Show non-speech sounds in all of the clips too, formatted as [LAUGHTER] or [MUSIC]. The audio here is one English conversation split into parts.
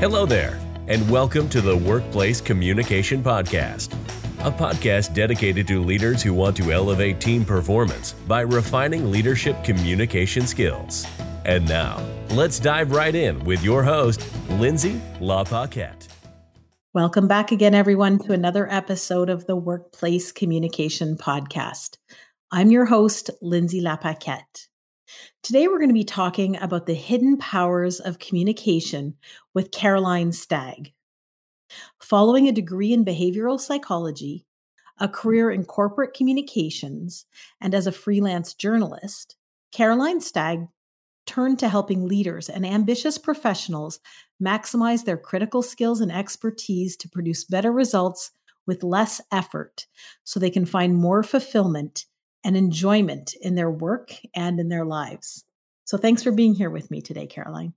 Hello there, and welcome to the Workplace Communication Podcast, a podcast dedicated to leaders who want to elevate team performance by refining leadership communication skills. And now, let's dive right in with your host, Lindsay LaPaquette. Welcome back again, everyone, to another episode of the Workplace Communication Podcast. I'm your host, Lindsay LaPaquette. Today, we're going to be talking about the hidden powers of communication with Caroline Stagg. Following a degree in behavioral psychology, a career in corporate communications, and as a freelance journalist, Caroline Stagg turned to helping leaders and ambitious professionals maximize their critical skills and expertise to produce better results with less effort so they can find more fulfillment and enjoyment in their work and in their lives. So thanks for being here with me today, Caroline.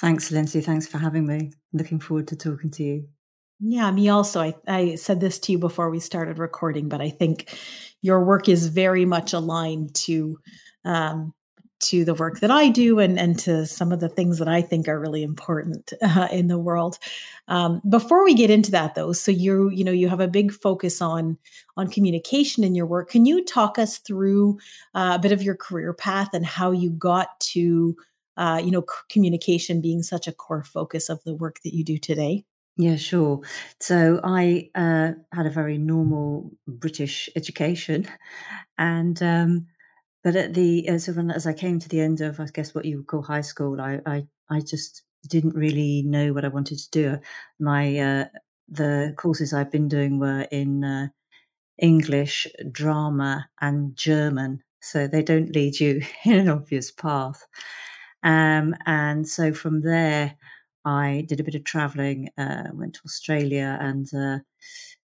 Thanks, Lindsay. Thanks for having me. Looking forward to talking to you. Yeah, me also. I, I said this to you before we started recording, but I think your work is very much aligned to um, to the work that I do and, and to some of the things that I think are really important uh, in the world. Um, before we get into that though, so you you know you have a big focus on on communication in your work. Can you talk us through uh, a bit of your career path and how you got to uh, you know c- communication being such a core focus of the work that you do today? Yeah, sure. So I uh, had a very normal British education, and um, but at the as, as I came to the end of I guess what you would call high school, I I, I just didn't really know what I wanted to do. My uh, the courses I've been doing were in uh, English, drama, and German, so they don't lead you [LAUGHS] in an obvious path. Um, and so from there, I did a bit of traveling, uh, went to Australia and uh,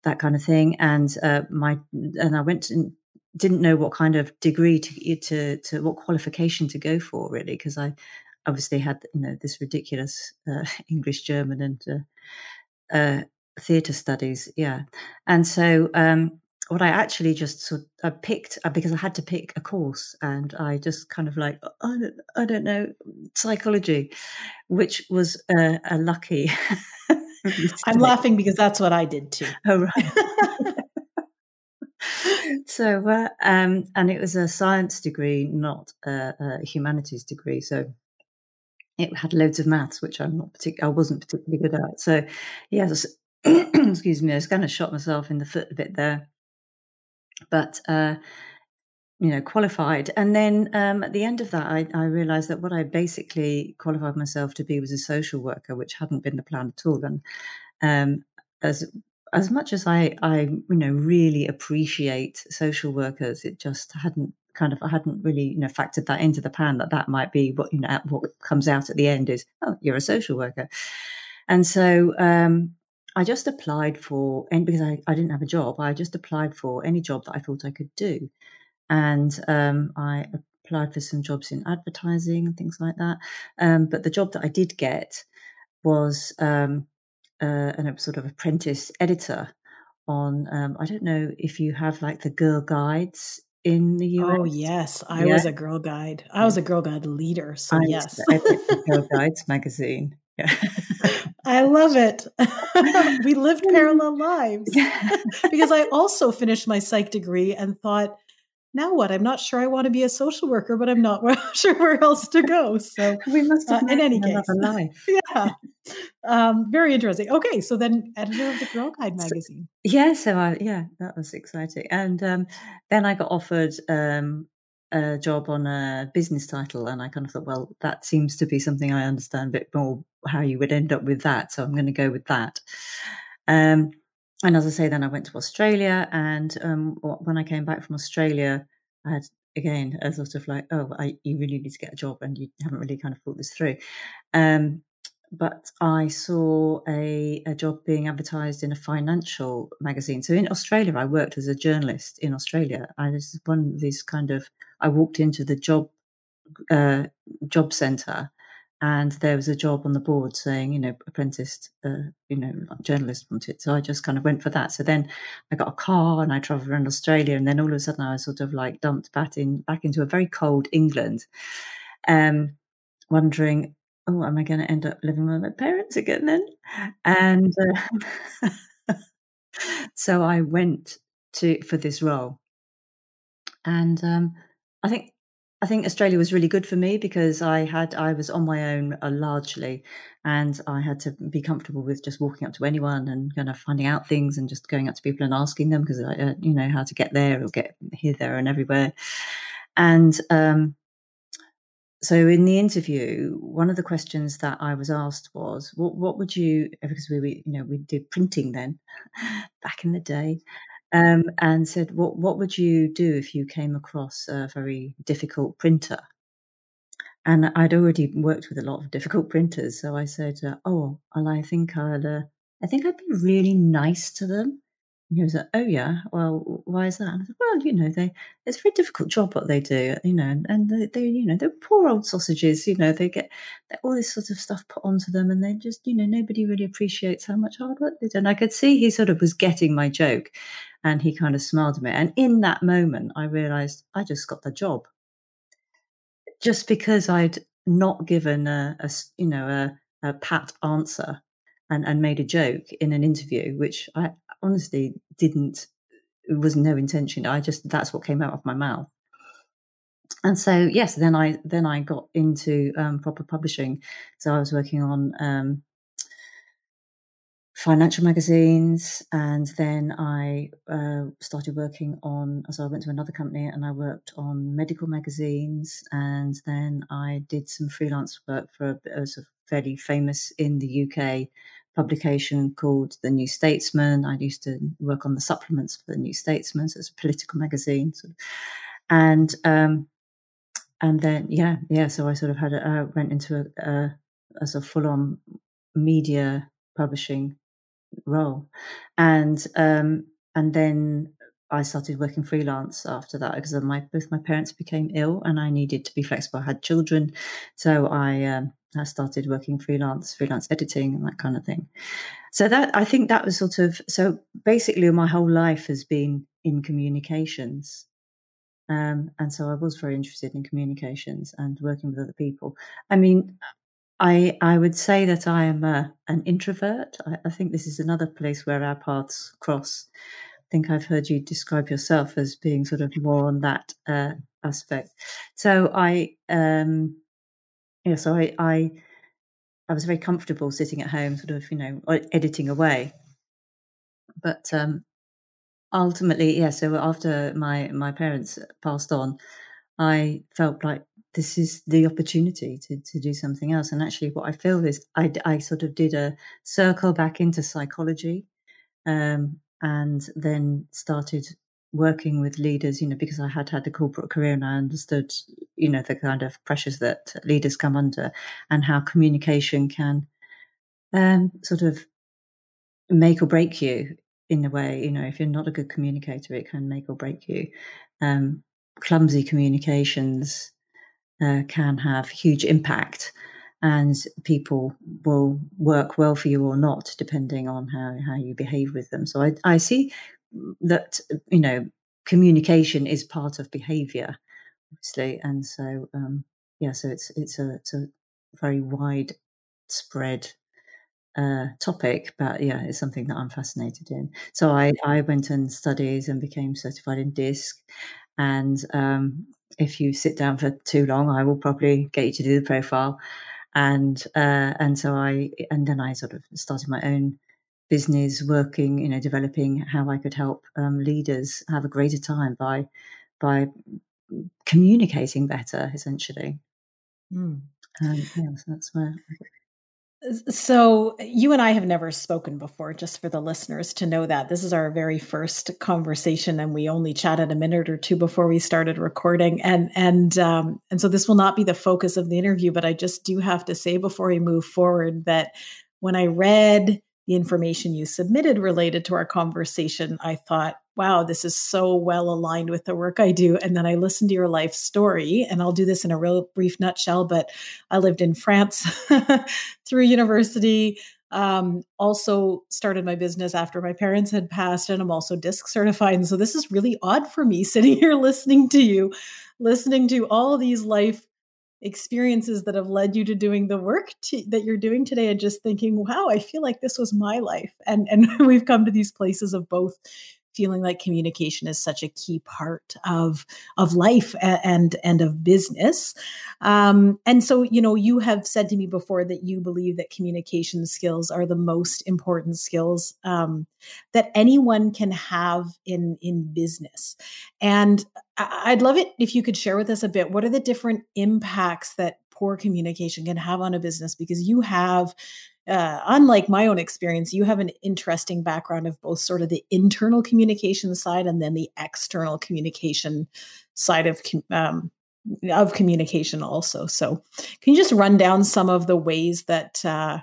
that kind of thing. And uh, my and I went to, didn't know what kind of degree to to, to what qualification to go for really because I obviously had you know this ridiculous uh, [LAUGHS] English, German, and uh, uh, theatre studies, yeah, and so. Um, what I actually just sort I picked uh, because I had to pick a course, and I just kind of like I don't, I don't know psychology, which was uh, a lucky. [LAUGHS] [LAUGHS] I'm laughing because that's what I did too. Oh right. So, uh, um, and it was a science degree, not a, a, humanities degree. So it had loads of maths, which I'm not particular. I wasn't particularly good at. So, yes, [CLEARS THROAT] excuse me, I was kind of shot myself in the foot a bit there. But uh, you know, qualified, and then um, at the end of that, I, I realised that what I basically qualified myself to be was a social worker, which hadn't been the plan at all. And um, as as much as I, I, you know, really appreciate social workers, it just hadn't kind of, I hadn't really, you know, factored that into the plan that that might be what, you know, what comes out at the end is, oh, you're a social worker. And so, um, I just applied for, and because I, I didn't have a job, I just applied for any job that I thought I could do. And um, I applied for some jobs in advertising and things like that. Um, but the job that I did get was um, uh, an sort of apprentice editor on. Um, I don't know if you have like the Girl Guides in the US. Oh yes, I yeah. was a Girl Guide. I was a Girl Guide leader. So yes I yes, Girl Guides magazine. Yeah. [LAUGHS] I love it. [LAUGHS] we lived [LAUGHS] parallel lives because I also finished my psych degree and thought now what? I'm not sure I want to be a social worker, but I'm not [LAUGHS] sure where else to go. So [LAUGHS] we must have uh, in any case, [LAUGHS] life. yeah, um, very interesting. Okay, so then editor of the Girl Guide magazine. So, yeah, so I, yeah, that was exciting, and um, then I got offered um, a job on a business title, and I kind of thought, well, that seems to be something I understand a bit more how you would end up with that, so I'm going to go with that. Um, and as I say, then I went to Australia, and um, when I came back from Australia, I had again a sort of like, oh, I, you really need to get a job, and you haven't really kind of thought this through. Um, but I saw a, a job being advertised in a financial magazine. So in Australia, I worked as a journalist in Australia. I was one of these kind of. I walked into the job uh, job centre and there was a job on the board saying, you know, apprentice, uh, you know, journalist wanted. So I just kind of went for that. So then I got a car and I travelled around Australia, and then all of a sudden I was sort of like dumped back in back into a very cold England, um, wondering, oh, am I going to end up living with my parents again then? And uh, [LAUGHS] so I went to for this role, and um, I think I think Australia was really good for me because I had I was on my own uh, largely, and I had to be comfortable with just walking up to anyone and kind of finding out things and just going up to people and asking them because I uh, you know how to get there or get here there and everywhere, and um, so in the interview, one of the questions that I was asked was, "What, what would you?" Because we, we, you know, we did printing then, [LAUGHS] back in the day, um, and said, "What, what would you do if you came across a very difficult printer?" And I'd already worked with a lot of [LAUGHS] difficult printers, so I said, uh, "Oh, well, I think I'd, uh, I think I'd be really nice to them." And he was like, "Oh yeah, well, why is that?" And I said, "Well, you know, they it's a very difficult job what they do, you know, and, and they, they, you know, they're poor old sausages, you know, they get all this sort of stuff put onto them, and they just, you know, nobody really appreciates how much hard work they do." And I could see he sort of was getting my joke, and he kind of smiled at me. And in that moment, I realised I just got the job, just because I'd not given a, a you know, a, a pat answer and, and made a joke in an interview, which I honestly didn't, it was no intention. I just, that's what came out of my mouth. And so, yes, then I, then I got into um, proper publishing. So I was working on um, financial magazines and then I uh, started working on, so I went to another company and I worked on medical magazines and then I did some freelance work for a, a sort of fairly famous in the UK publication called The New Statesman. I used to work on the supplements for The New Statesman, so it's a political magazine. Sort of. And um, and then yeah, yeah. So I sort of had a, uh, went into a, a, a sort of full on media publishing role, and um, and then I started working freelance after that because my both my parents became ill and I needed to be flexible. I had children, so I um, I started working freelance, freelance editing, and that kind of thing. So that I think that was sort of so basically my whole life has been in communications. Um, and so I was very interested in communications and working with other people. I mean, I I would say that I am a, an introvert. I, I, think this is another place where our paths cross. I think I've heard you describe yourself as being sort of more on that uh, aspect. So I um, yeah, so I, I I was very comfortable sitting at home, sort of, you know, editing away. But um, ultimately, yeah. So after my my parents passed on, I felt like this is the opportunity to to do something else. And actually, what I feel is I I sort of did a circle back into psychology, um, and then started working with leaders, you know, because I had had a corporate career and I understood, you know, the kind of pressures that leaders come under and how communication can um, sort of make or break you in a way. You know, if you're not a good communicator, it can make or break you. Um, clumsy communications uh, can have huge impact and people will work well for you or not depending on how, how you behave with them so I, I see that you know communication is part of behavior obviously and so um yeah so it's it's a it's a very wide spread uh, topic, but yeah, it's something that I'm fascinated in. So I, I went and studied and became certified in DISC. And um, if you sit down for too long, I will probably get you to do the profile. And uh, and so I and then I sort of started my own business working, you know, developing how I could help um, leaders have a greater time by by communicating better, essentially. Mm. Um, yeah, so that's where. So, you and I have never spoken before, just for the listeners to know that this is our very first conversation, and we only chatted a minute or two before we started recording. And and um, and so this will not be the focus of the interview, but I just do have to say before we move forward that when I read the information you submitted related to our conversation, I thought, wow, this is so well aligned with the work I do. And then I listened to your life story, and I'll do this in a real brief nutshell. But I lived in France [LAUGHS] through university. Um, also started my business after my parents had passed, and I'm also DISC certified. And so this is really odd for me [LAUGHS] sitting here listening to you, listening to all these life experiences that have led you to doing the work to, that you're doing today and just thinking wow i feel like this was my life and and [LAUGHS] we've come to these places of both feeling like communication is such a key part of of life and and of business. Um, and so you know you have said to me before that you believe that communication skills are the most important skills um, that anyone can have in in business. And i'd love it if you could share with us a bit what are the different impacts that poor communication can have on a business? Because you have uh, unlike my own experience, you have an interesting background of both sort of the internal communication side and then the external communication side of um, of communication also. So, can you just run down some of the ways that uh,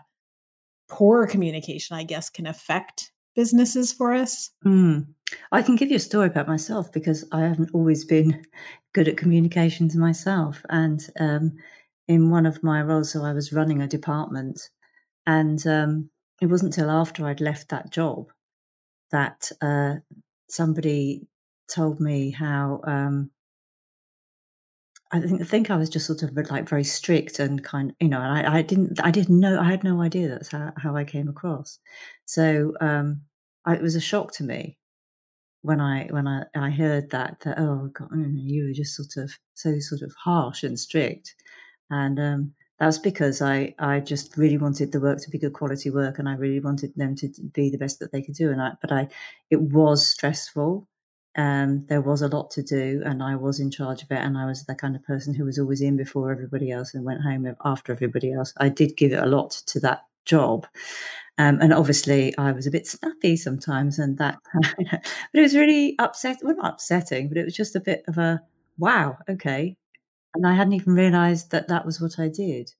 poor communication, I guess, can affect businesses for us? Mm. I can give you a story about myself because I haven't always been good at communications myself. And um, in one of my roles, so I was running a department and um, it wasn't until after I'd left that job that uh, somebody told me how um, I think I think I was just sort of like very strict and kind, you know, and I, I didn't I didn't know I had no idea that's how, how I came across. So um, I, it was a shock to me when I when I, I heard that that oh God, you were just sort of so sort of harsh and strict, and um, that's because I, I just really wanted the work to be good quality work and I really wanted them to be the best that they could do. And I, but I, it was stressful. Um, there was a lot to do and I was in charge of it. And I was the kind of person who was always in before everybody else and went home after everybody else. I did give it a lot to that job. Um, and obviously I was a bit snappy sometimes and that, [LAUGHS] but it was really upset. Well, not upsetting, but it was just a bit of a, wow, okay, and I hadn't even realized that that was what I did.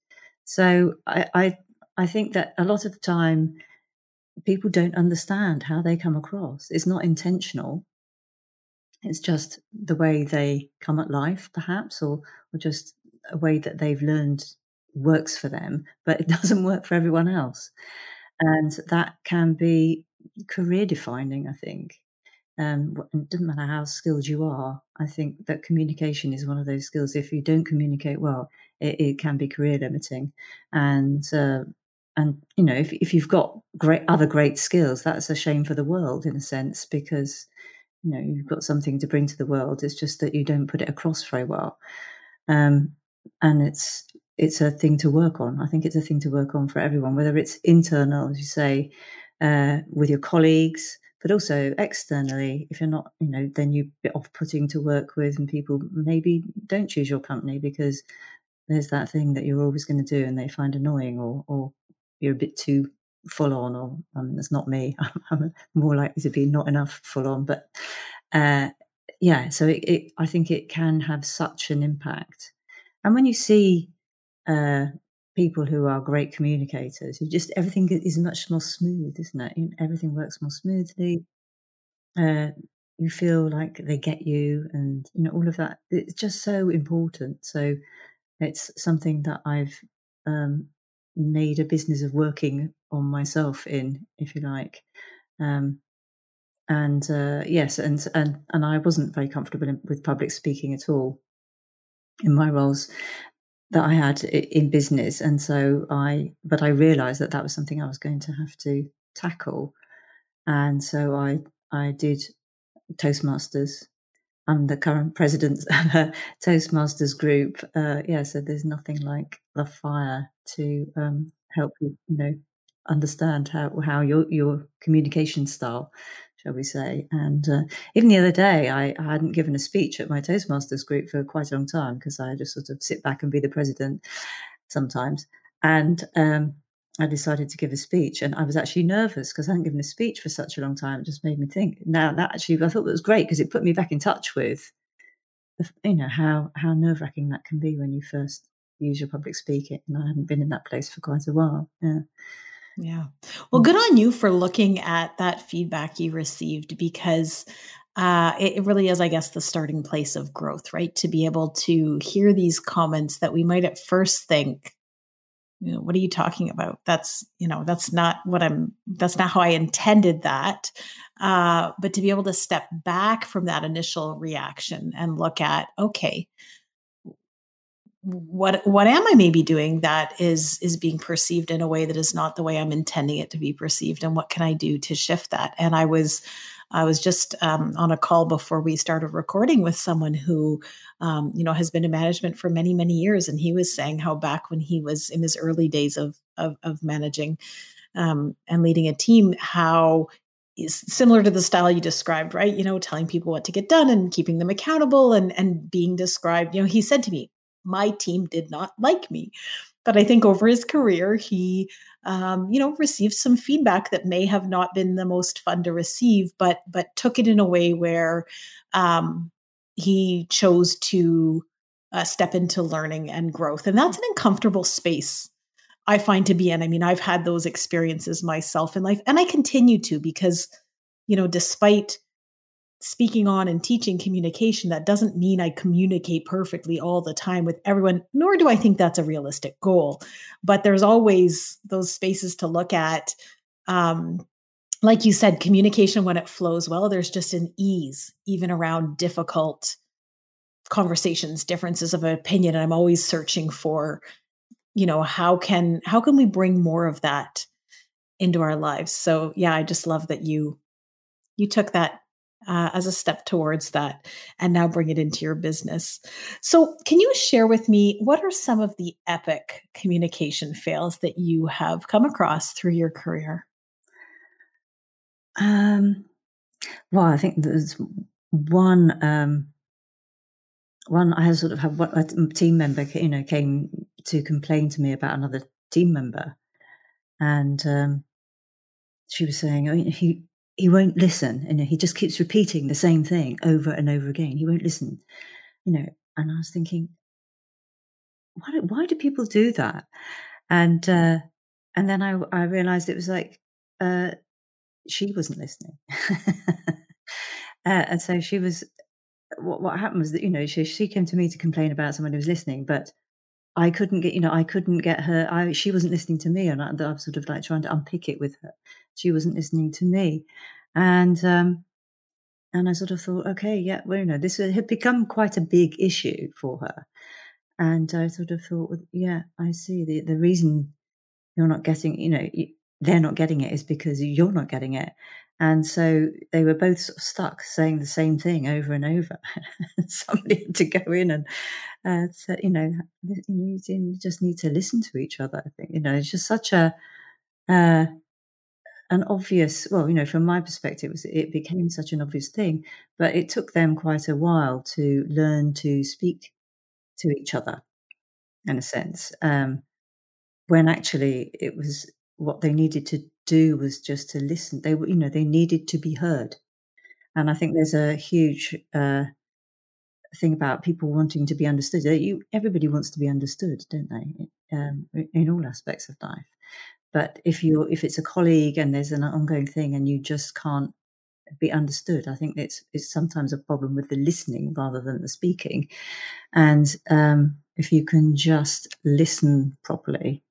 So I, I, I think that a lot of the time people don't understand how they come across. It's not intentional. It's just the way they come at life, perhaps, or or just a way that they've learned works for them, but it [LAUGHS] doesn't work for everyone else. And that can be career defining, I think. Um, it doesn't matter how skilled you are. I think that communication is one of those skills. If you don't communicate well, it, it can be career limiting. And uh, and you know, if if you've got great other great skills, that's a shame for the world in a sense because you know you've got something to bring to the world. It's just that you don't put it across very well. Um, and it's it's a thing to work on. I think it's a thing to work on for everyone, whether it's internal, as you say, uh, with your colleagues but also externally, if you're not, you know, then you're off putting to work with, and people maybe don't choose your company because there's that thing that you're always going to do and they find annoying, or, or you're a bit too full on, or I mean, that's not me. [LAUGHS] I'm more likely to be not enough full on, but uh, yeah, so it, it, I think it can have such an impact. And when you see uh, people who are great communicators who just everything is much more smooth, isn't it? Everything works more smoothly. Uh, you feel like they get you, and you know all of that. It's just so important. So it's something that I've um, made a business of working on myself in, if you like. Um, and uh, yes, and and and I wasn't very comfortable in, with public speaking at all in my roles, that I had in business. And so I, but I realized that that was something I was going to have to tackle. And so I, I did Toastmasters. I'm the current president [LAUGHS] of a Toastmasters group. Uh, yeah, so there's nothing like the fire to um, help you, you know, understand how how your your communication style shall we say. And uh, even the other day, I, I, hadn't given a speech at my Toastmasters group for quite a long time because I just sort of sit back and be the president sometimes. And um, I decided to give a speech, and I was actually nervous because I hadn't given a speech for such a long time. It just made me think. Now that actually, I thought that was great because it put me back in touch with, you know, how how nerve wracking that can be when you first use your public speaking. And I hadn't been in that place for quite a while. Yeah. Yeah. Well, good on you for looking at that feedback you received because uh, it, it, really is, I guess, the starting place of growth, right? To be able to hear these comments that we might at first think, you know, what are you talking about? That's, you know, that's not what I'm, that's not how I intended that. Uh, but to be able to step back from that initial reaction and look at, okay, what what am I maybe doing that is is being perceived in a way that is not the way I'm intending it to be perceived, and what can I do to shift that? And I was I was just um, on a call before we started recording with someone who, um, you know, has been in management for many many years, and he was saying how back when he was in his early days of of, of managing um, and leading a team, how is similar to the style you described, right? You know, telling people what to get done and keeping them accountable and and being described. You know, he said to me, my team did not like me. But I think over his career, he, um, you know, received some feedback that may have not been the most fun to receive, but but took it in a way where um, he chose to uh, step into learning and growth, and that's an uncomfortable space. I find to be in. I mean, I've had those experiences myself in life, and I continue to because, you know, despite speaking on and teaching communication, that doesn't mean I communicate perfectly all the time with everyone, nor do I think that's a realistic goal. But there's always those spaces to look at. Um, like you said, communication when it flows well, there's just an ease, even around difficult conversations, differences of opinion. And I'm always searching for, you know, how can how can we bring more of that into our lives? So yeah, I just love that you you took that uh, as a step towards that and now bring it into your business. So, can you share with me what are some of the epic communication fails that you have come across through your career? Um, well, I think there's one. Um, one I sort of had a team member, you know, came to complain to me about another team member, and um, she was saying, "Oh, he he won't listen and he just keeps repeating the same thing over and over again he won't listen you know and i was thinking why, why do people do that and uh, and then i i realized it was like uh, she wasn't listening [LAUGHS] uh, and so she was what what happened was that you know she she came to me to complain about someone who was listening but I couldn't get, you know, I couldn't get her. I she wasn't listening to me, and I, I'm sort of like trying to unpick it with her. She wasn't listening to me, and um, and I sort of thought, okay, yeah, well, you know, this had become quite a big issue for her, and I sort of thought, well, yeah, I see the the reason you're not getting, you know, they're not getting it is because you're not getting it, and so they were both sort of stuck saying the same thing over and over. [LAUGHS] Somebody had to go in and uh, say, you know, you just need to listen to each other. I think, you know, it's just such a, uh, an obvious, well, you know, from my perspective, it, was, it became such an obvious thing, but it took them quite a while to learn to speak to each other in a sense. Um, when actually it was what they needed to do was just to listen. They were, you know, they needed to be heard. And I think there's a huge uh, thing about people wanting to be understood. You, everybody wants to be understood, don't they? Um, in all aspects of life. But if you if it's a colleague and there's an ongoing thing and you just can't be understood, I think it's it's sometimes a problem with the listening rather than the speaking. And um, if you can just listen properly,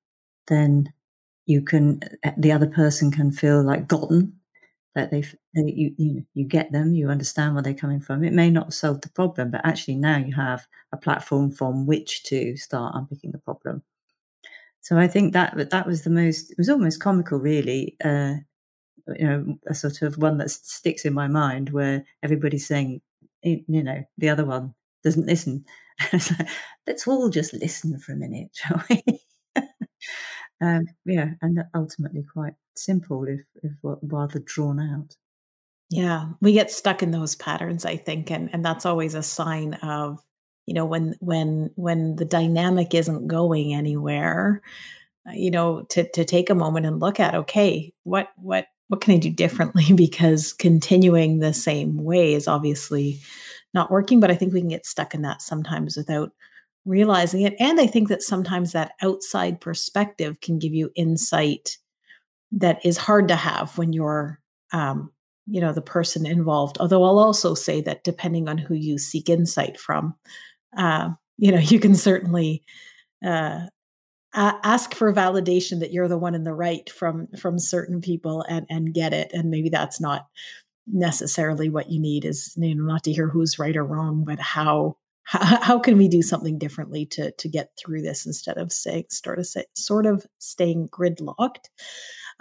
then you can uh, the other person can feel like gotten that they, they you, you you get them you understand where they're coming from it may not solve the problem but actually now you have a platform from which to start unpicking the problem so i think that that was the most it was almost comical really uh, you know a sort of one that sticks in my mind where everybody's saying you know the other one doesn't listen [LAUGHS] let's all just listen for a minute [LAUGHS] shall we [LAUGHS] um, yeah, and ultimately quite simple, if if rather drawn out. Yeah, we get stuck in those patterns, I think, and and that's always a sign of you know when when when the dynamic isn't going anywhere. Uh, you know, to to take a moment and look at okay, what what what can I do differently? [LAUGHS] Because continuing the same way is obviously not working. But I think we can get stuck in that sometimes without realizing it. And I think that sometimes that outside perspective can give you insight that is hard to have when you're, um, you know, the person involved. Although I'll also say that depending on who you seek insight from, uh, you know, [LAUGHS] you can certainly uh, ask for validation that you're the one in the right from from certain people and and get it. And maybe that's not necessarily what you need is you know not to hear who's right or wrong, but how [LAUGHS] how, how can we do something differently to to get through this instead of saying sort of say, sort of staying gridlocked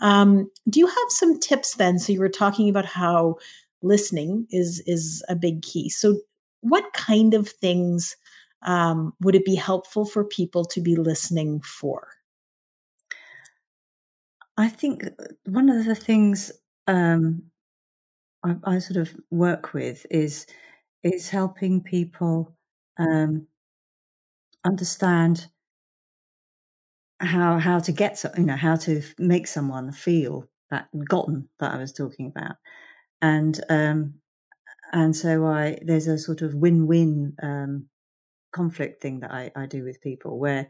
um, do you have some tips then so you were talking about how listening is is a big key so what kind of things um, would it be helpful for people to be listening for? I think uh, one of the things um, I, I, sort of work with is is helping people um, understand how how to get so, you know how to make someone feel that gotten that I was talking about, and um, and so I there's a sort of win win um, conflict thing that I, I do with people where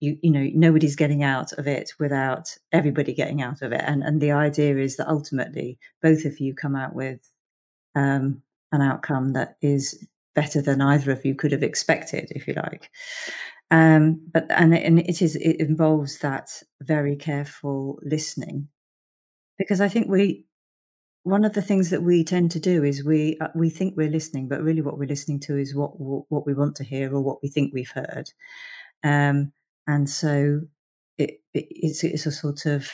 you you know nobody's getting out of it without everybody getting out of it, and and the idea is that ultimately both of you come out with um, an outcome that is better than either of you could have expected, if you like. Um, but and and it is it involves that very careful listening, because I think we one of the things that we tend to do is we uh, we think we're listening, but really what we're listening to is what what we want to hear or what we think we've heard, um, and so it, it, it's it's a sort of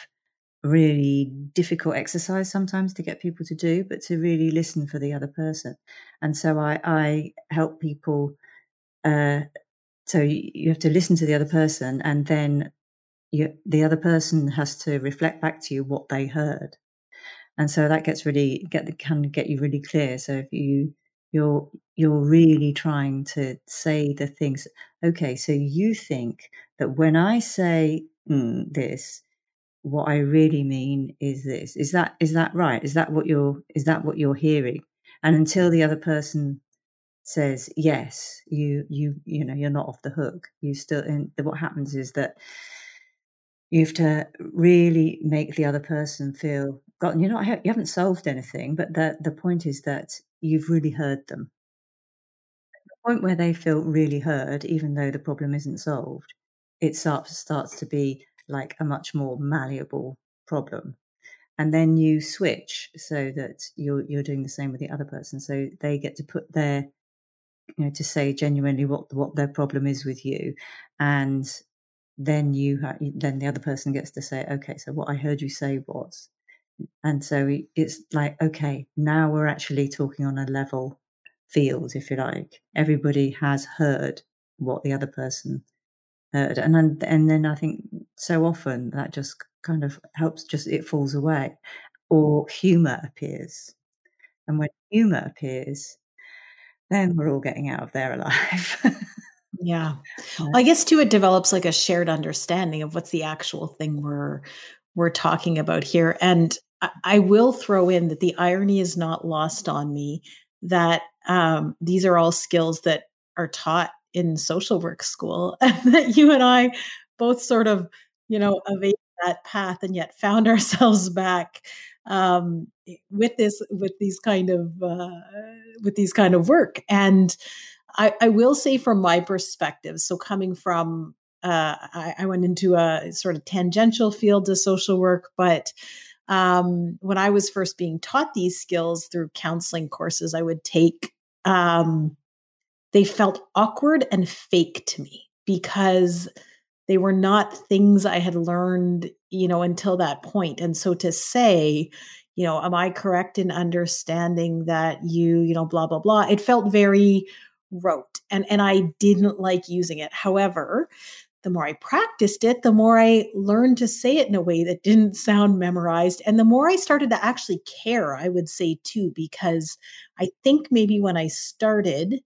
really difficult exercise sometimes to get people to do, but to really listen for the other person. And so I, I help people. Uh, so you have to listen to the other person, and then you, the other person has to reflect back to you what they heard. And so that gets really get the, can get you really clear. So if you you're you're really trying to say the things. Okay, so you think that when I say mm, this, what I really mean is this. Is that is that right? Is that what you're is that what you're hearing? And until the other person says yes, you you you know you're not off the hook. You still and what happens is that you have to really make the other person feel gotten. You're not you haven't solved anything, but the the point is that you've really heard them. The point where they feel really heard, even though the problem isn't solved, it starts starts to be like a much more malleable problem and then you switch so that you're you're doing the same with the other person so they get to put their you know to say genuinely what what their problem is with you and then you ha- then the other person gets to say okay so what i heard you say was and so it's like okay now we're actually talking on a level field if you like. Everybody has heard what the other person heard. And then, and then i think so often that just kind of helps just it falls away. Or humor appears. And when humor appears then we're all getting out of there alive. Yeah. [LAUGHS] Well, i guess too it develops like a shared understanding of what's the actual thing we're we're talking about here. And I, will throw in that the irony is not lost on me that um, these are all skills that are taught in social work school [LAUGHS] and that you and I both sort of, you know, evaded that path and yet found [LAUGHS] ourselves back um, with this, with these kind of, uh, with these kind of work. And I, I will say from my perspective, so coming from, uh, I, I went into a sort of tangential field to social work, but um, when I was first being taught these skills through counseling courses, I would take um, they felt awkward and fake to me because they were not things I had learned, you know, until that point. And so to say, you know, am I correct in understanding that you, you know, blah, blah, blah, it felt very rote and, and I didn't like using it. However, the more I practiced it, the more I learned to say it in a way that didn't sound memorized. And the more I started to actually care, I would say too, because I think maybe when I started,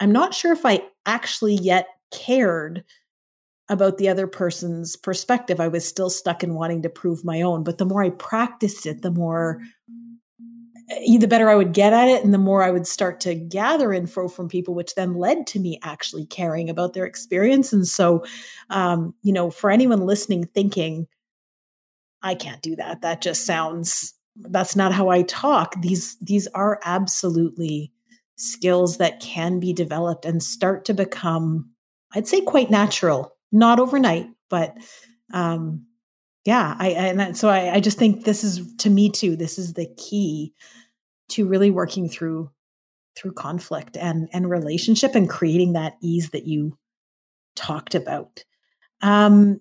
I'm not sure if I actually yet cared about the other person's perspective. I was still stuck in wanting to prove my own. But the more I practiced it, the more eh, the better I would get at it and the more I would start to gather info from people, which then led to me actually caring about their experience. And so, um, you know, for anyone listening, thinking, I can't do that. That just sounds, that's not how I talk. These, these are absolutely skills that can be developed and start to become, I'd say, quite natural. Not overnight, but um, yeah. I and so I, I just think this is to me too. This is the key to really working through through conflict and and relationship and creating that ease that you talked about. Um,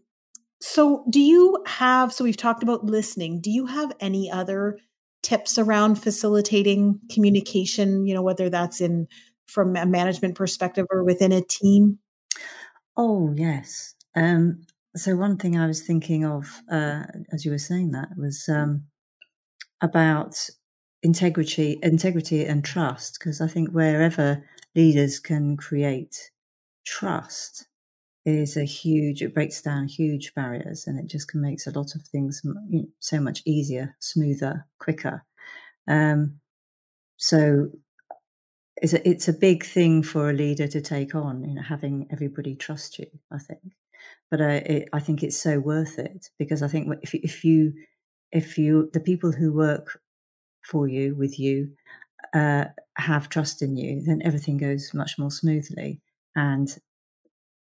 so, do you have? So, we've talked about listening. Do you have any other tips around facilitating communication? You know, whether that's in from a management perspective or within a team. Oh yes. Um, so one thing I was thinking of uh, as you were saying that was um, about integrity, integrity and trust. Because I think wherever leaders can create trust, is a huge. It breaks down huge barriers, and it just makes a lot of things so much easier, smoother, quicker. Um, so it's a, it's a big thing for a leader to take on, you know, having everybody trust you. I think, but I, it, I think it's so worth it because I think if if you if you the people who work for you with you uh, have trust in you, then everything goes much more smoothly, and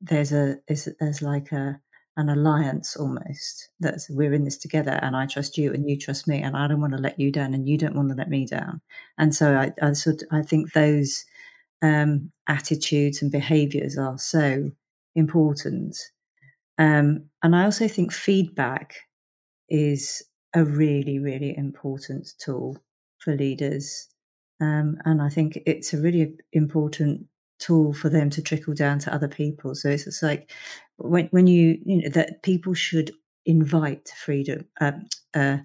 there's a there's, like a an alliance almost that we're in this together and I trust you and you trust me and I don't want to let you down and you don't want to let me down. And so I, I sort I think those um, attitudes and behaviors are so important. Um, and I also think feedback is a really, really important tool for leaders. Um, and I think it's a really important tool for them to trickle down to other people. So it's, it's like when when you you know that people should invite freedom um, uh,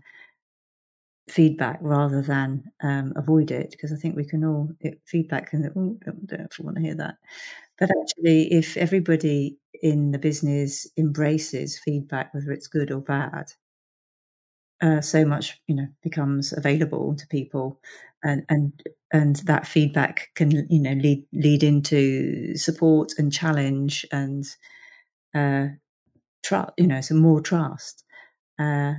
feedback rather than um, avoid it because I think we can all it, feedback can oh, don't, don't want to hear that. But actually, if everybody in the business embraces feedback, whether it's good or bad, uh, so much you know becomes available to people. And and and that feedback can you know lead lead into support and challenge and uh trust you know some more trust. Uh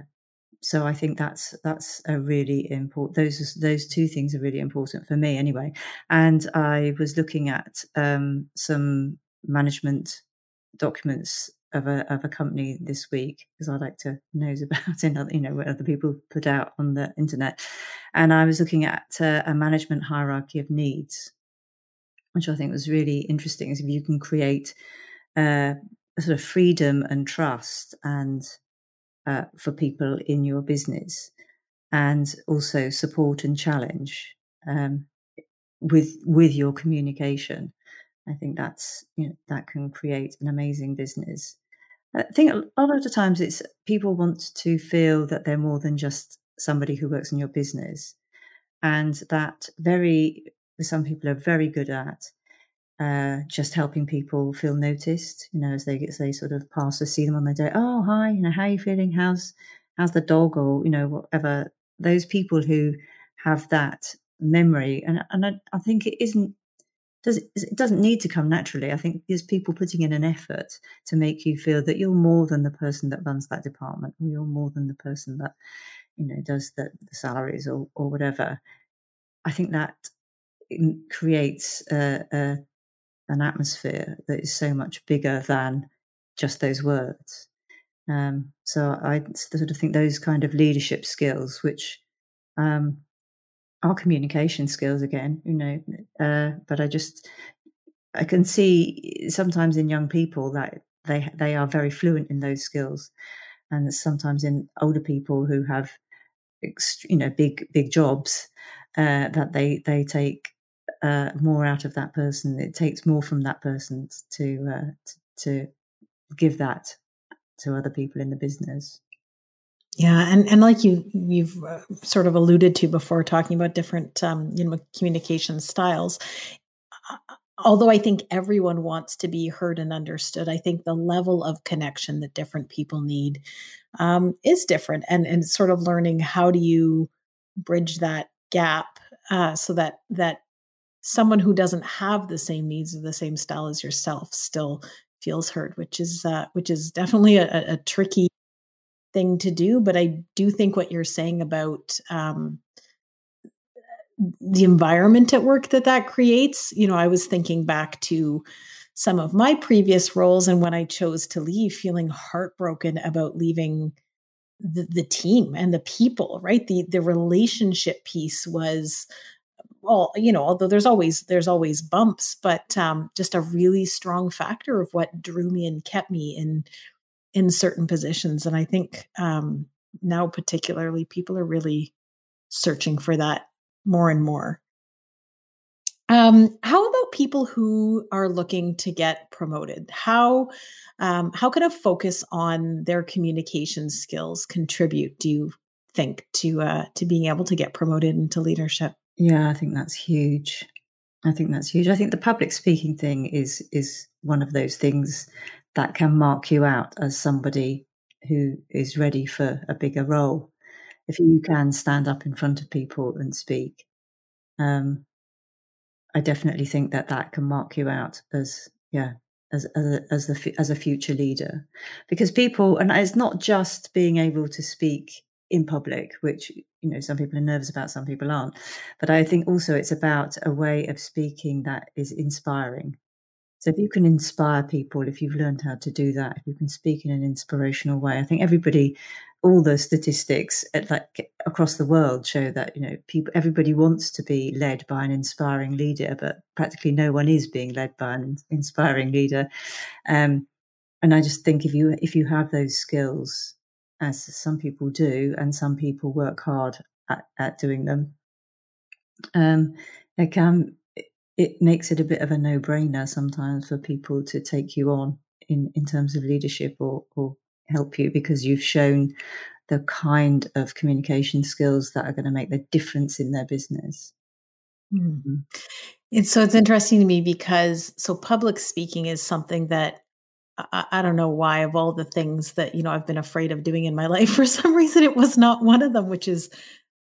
so I think that's that's a really important. Those those two things are really important for me anyway. And I was looking at um, some management documents of a of a company this week because I like to nose [LAUGHS] about in other, you know what other people put out on the internet, and I was looking at uh, a management hierarchy of needs, which I think was really interesting. Is if you can create uh, a sort of freedom and trust and uh, for people in your business, and also support and challenge um, with with your communication. I think that's you know, that can create an amazing business. I think a lot of the times it's people want to feel that they're more than just somebody who works in your business, and that very some people are very good at uh, just helping people feel noticed. You know, as they as they sort of pass or see them on their day. Oh, hi. You know, how are you feeling? How's how's the dog? Or you know, whatever. Those people who have that memory, and and I, I think it isn't does it doesn't need to come naturally. I think there's people putting in an effort to make you feel that you're more than the person that runs that department, or you're more than the person that you know does the, the salaries or or whatever. I think that creates a, a, an atmosphere that is so much bigger than just those words. Um, so I sort of think those kind of leadership skills, which um, our communication skills again, you know. Uh, but I just I can see sometimes in young people that they they are very fluent in those skills, and sometimes in older people who have you know big big jobs uh, that they they take uh, more out of that person. It takes more from that person to, uh, to to give that to other people in the business. Yeah, and and like you you've uh, sort of alluded to before, talking about different um, you know communication styles. Although I think everyone wants to be heard and understood, I think the level of connection that different people need um, is different, and and sort of learning how do you bridge that gap uh, so that that someone who doesn't have the same needs or the same style as yourself still feels hurt, which is uh, which is [LAUGHS] definitely a, a tricky thing to do. But I do think what you're saying about um, the environment at work that that creates, you know, I was thinking back to some of my previous roles and when I chose to leave, feeling heartbroken about leaving the, the team and the people, right? The the relationship piece was well, you know, although there's always there's always bumps, but um, just a really strong factor of what drew me and kept me in in certain positions. And I think um, now, particularly, people are really searching for that more and more. Um, how about people who are looking to get promoted? How um, how can a focus on their communication skills contribute? Do you think to uh, to being able to get promoted into leadership? Yeah, I think that's huge. I think that's huge. I think the public speaking thing is is one of those things that can mark you out as somebody who is ready for a bigger role. If you can stand up in front of people and speak, um, I definitely think that that can mark you out as yeah as as a, as the as a future leader, because people and it's not just being able to speak in public, which you know some people are nervous about, some people aren't, but I think also it's about a way of speaking that is inspiring so if you can inspire people, if you've learned how to do that, if you can speak in an inspirational way, I think everybody, all the statistics at like across the world show that you know people, everybody wants to be led by an inspiring leader, but practically no one is being led by an inspiring leader. Um, and I just think if you if you have those skills, as some people do, and some people work hard at, at doing them, um, it can it makes it a bit of a no-brainer sometimes for people to take you on in, in terms of leadership or, or help you because you've shown the kind of communication skills that are going to make the difference in their business. Mm-hmm. It's so it's interesting to me because so public speaking is something that I, I, don't know why of all the things that you know I've been afraid of doing in my [LAUGHS] life for some reason it was not one of them, which is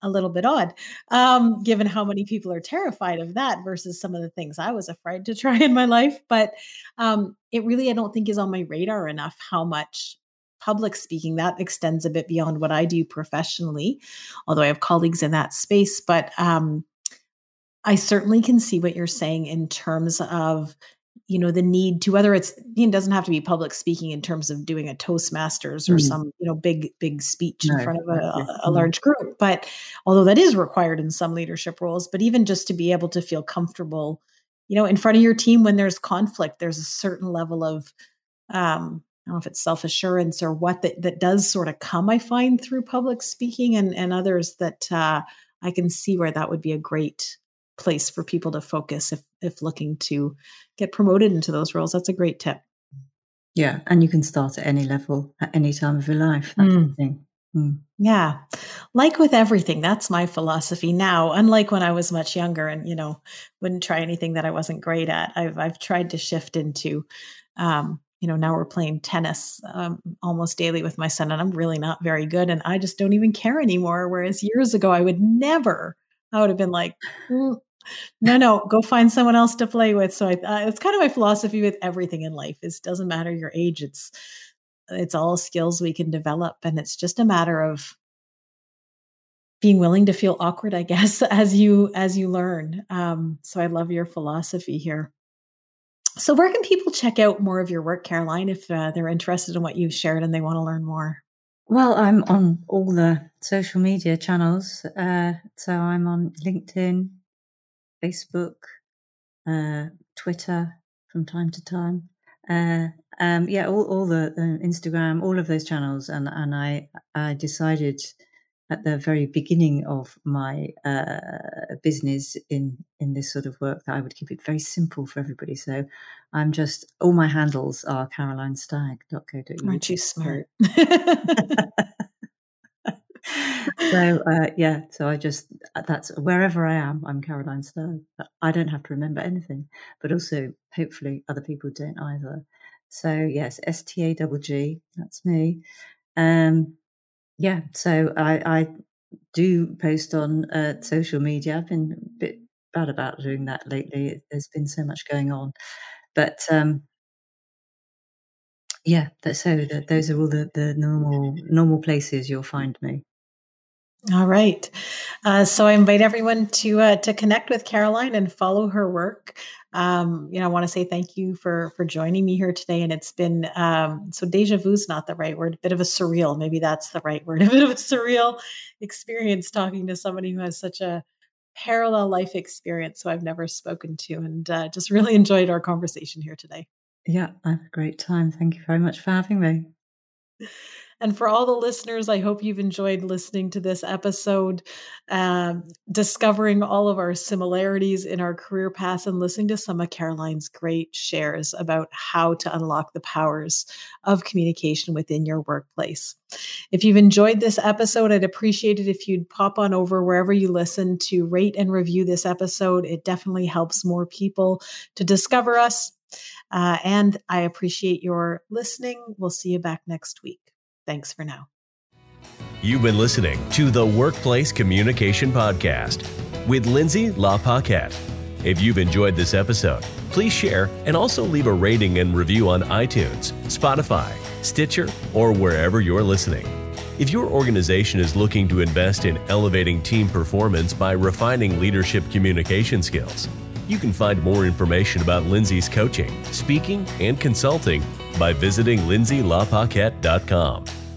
a little bit odd, um, given how many people are terrified of that versus some of the things I was afraid to [LAUGHS] try in my life. But um, it really, I don't think, is on my radar enough how much public speaking that extends a bit beyond what I do professionally, although I have colleagues in that space. But um, I certainly can see what you're saying in terms of you know the need to whether it's it doesn't have to be public speaking in terms of doing a toastmasters or mm. some you know big big speech no, in front of a, a, a, large group. But although that is required in some leadership roles but even just to be able to feel comfortable you know in front of your team when there's conflict there's a certain level of um I don't know if it's self assurance or what that, that does sort of come, I find, through public speaking and, and others that uh, I can see where that would be a great place for people to focus if if looking to get promoted into those roles. That's a great tip. Yeah, and you can start at any level at any time of your life. That's mm. the thing. Mm. Yeah. Like with everything, that's my philosophy now. Unlike when I was much younger and, you know, wouldn't try anything that I wasn't great at. I've I've tried to shift into um, you know, now we're playing tennis um, almost daily with my son, and I'm really not very good. And I just don't even care anymore. Whereas years ago, I would never, I would have been like, mm, no, no, go find someone else to play with. So I, uh, it's kind of my philosophy with everything in life. It doesn't matter your age. It's it's all skills we can develop, and it's just a matter of being willing to feel awkward, I [LAUGHS] guess, as you as you learn. Um, so I love your philosophy here. So where can people check out more of your work, Caroline, if uh, they're interested in what you've shared and they want to learn more? Well, I'm on all the social media channels. Uh, so I'm on LinkedIn, Facebook, uh, Twitter from time to time. Uh, um, yeah, all, all the uh, Instagram, all of those channels, and and I I decided at the very beginning of my uh, business in in this sort of work that I would keep it very simple for everybody. So I'm just all my handles are carolinestagg.co.uk. Aren't you smart? [LAUGHS] so uh, yeah, so I just uh, that's wherever I am, I'm Caroline Stagg. I don't have to remember anything, but also hopefully other people don't either. So yes, S T A double G, that's me. Um, yeah, so I, I do post on uh, social media. I've been a bit bad about doing that lately. There's been so much going on, but um, yeah, so those are all the, the normal normal places you'll find me. All right. Uh, so I invite everyone to uh, to connect with Caroline and follow her work. Um, you know, I want to say thank you for for joining me here today. And it's been um, so deja vu is not the right word, a bit of a surreal. Maybe that's the right word. [LAUGHS] A bit of a surreal experience talking to somebody who has such a parallel life experience who I've never spoken to, and uh, just really enjoyed our conversation here today. Yeah, I had a great time. Thank you very much for having me. And for all the listeners, I hope you've enjoyed listening to this episode, um, discovering all of our similarities in our career paths, and listening to some of Caroline's great shares about how to unlock the powers of communication within your workplace. If you've enjoyed this episode, I'd appreciate it if you'd pop on over wherever you listen to rate and review this episode. It definitely helps more people to discover us. Uh, and I appreciate your listening. We'll see you back next week. Thanks for now. You've been listening to the Workplace Communication Podcast with Lindsay LaPaquette. If you've enjoyed this episode, please share and also leave a rating and review on iTunes, Spotify, Stitcher, or wherever you're listening. If your organization is looking to invest in elevating team performance by refining leadership communication skills, you can find more information about Lindsay's coaching, speaking, and consulting by visiting lindsaylapaquette.com.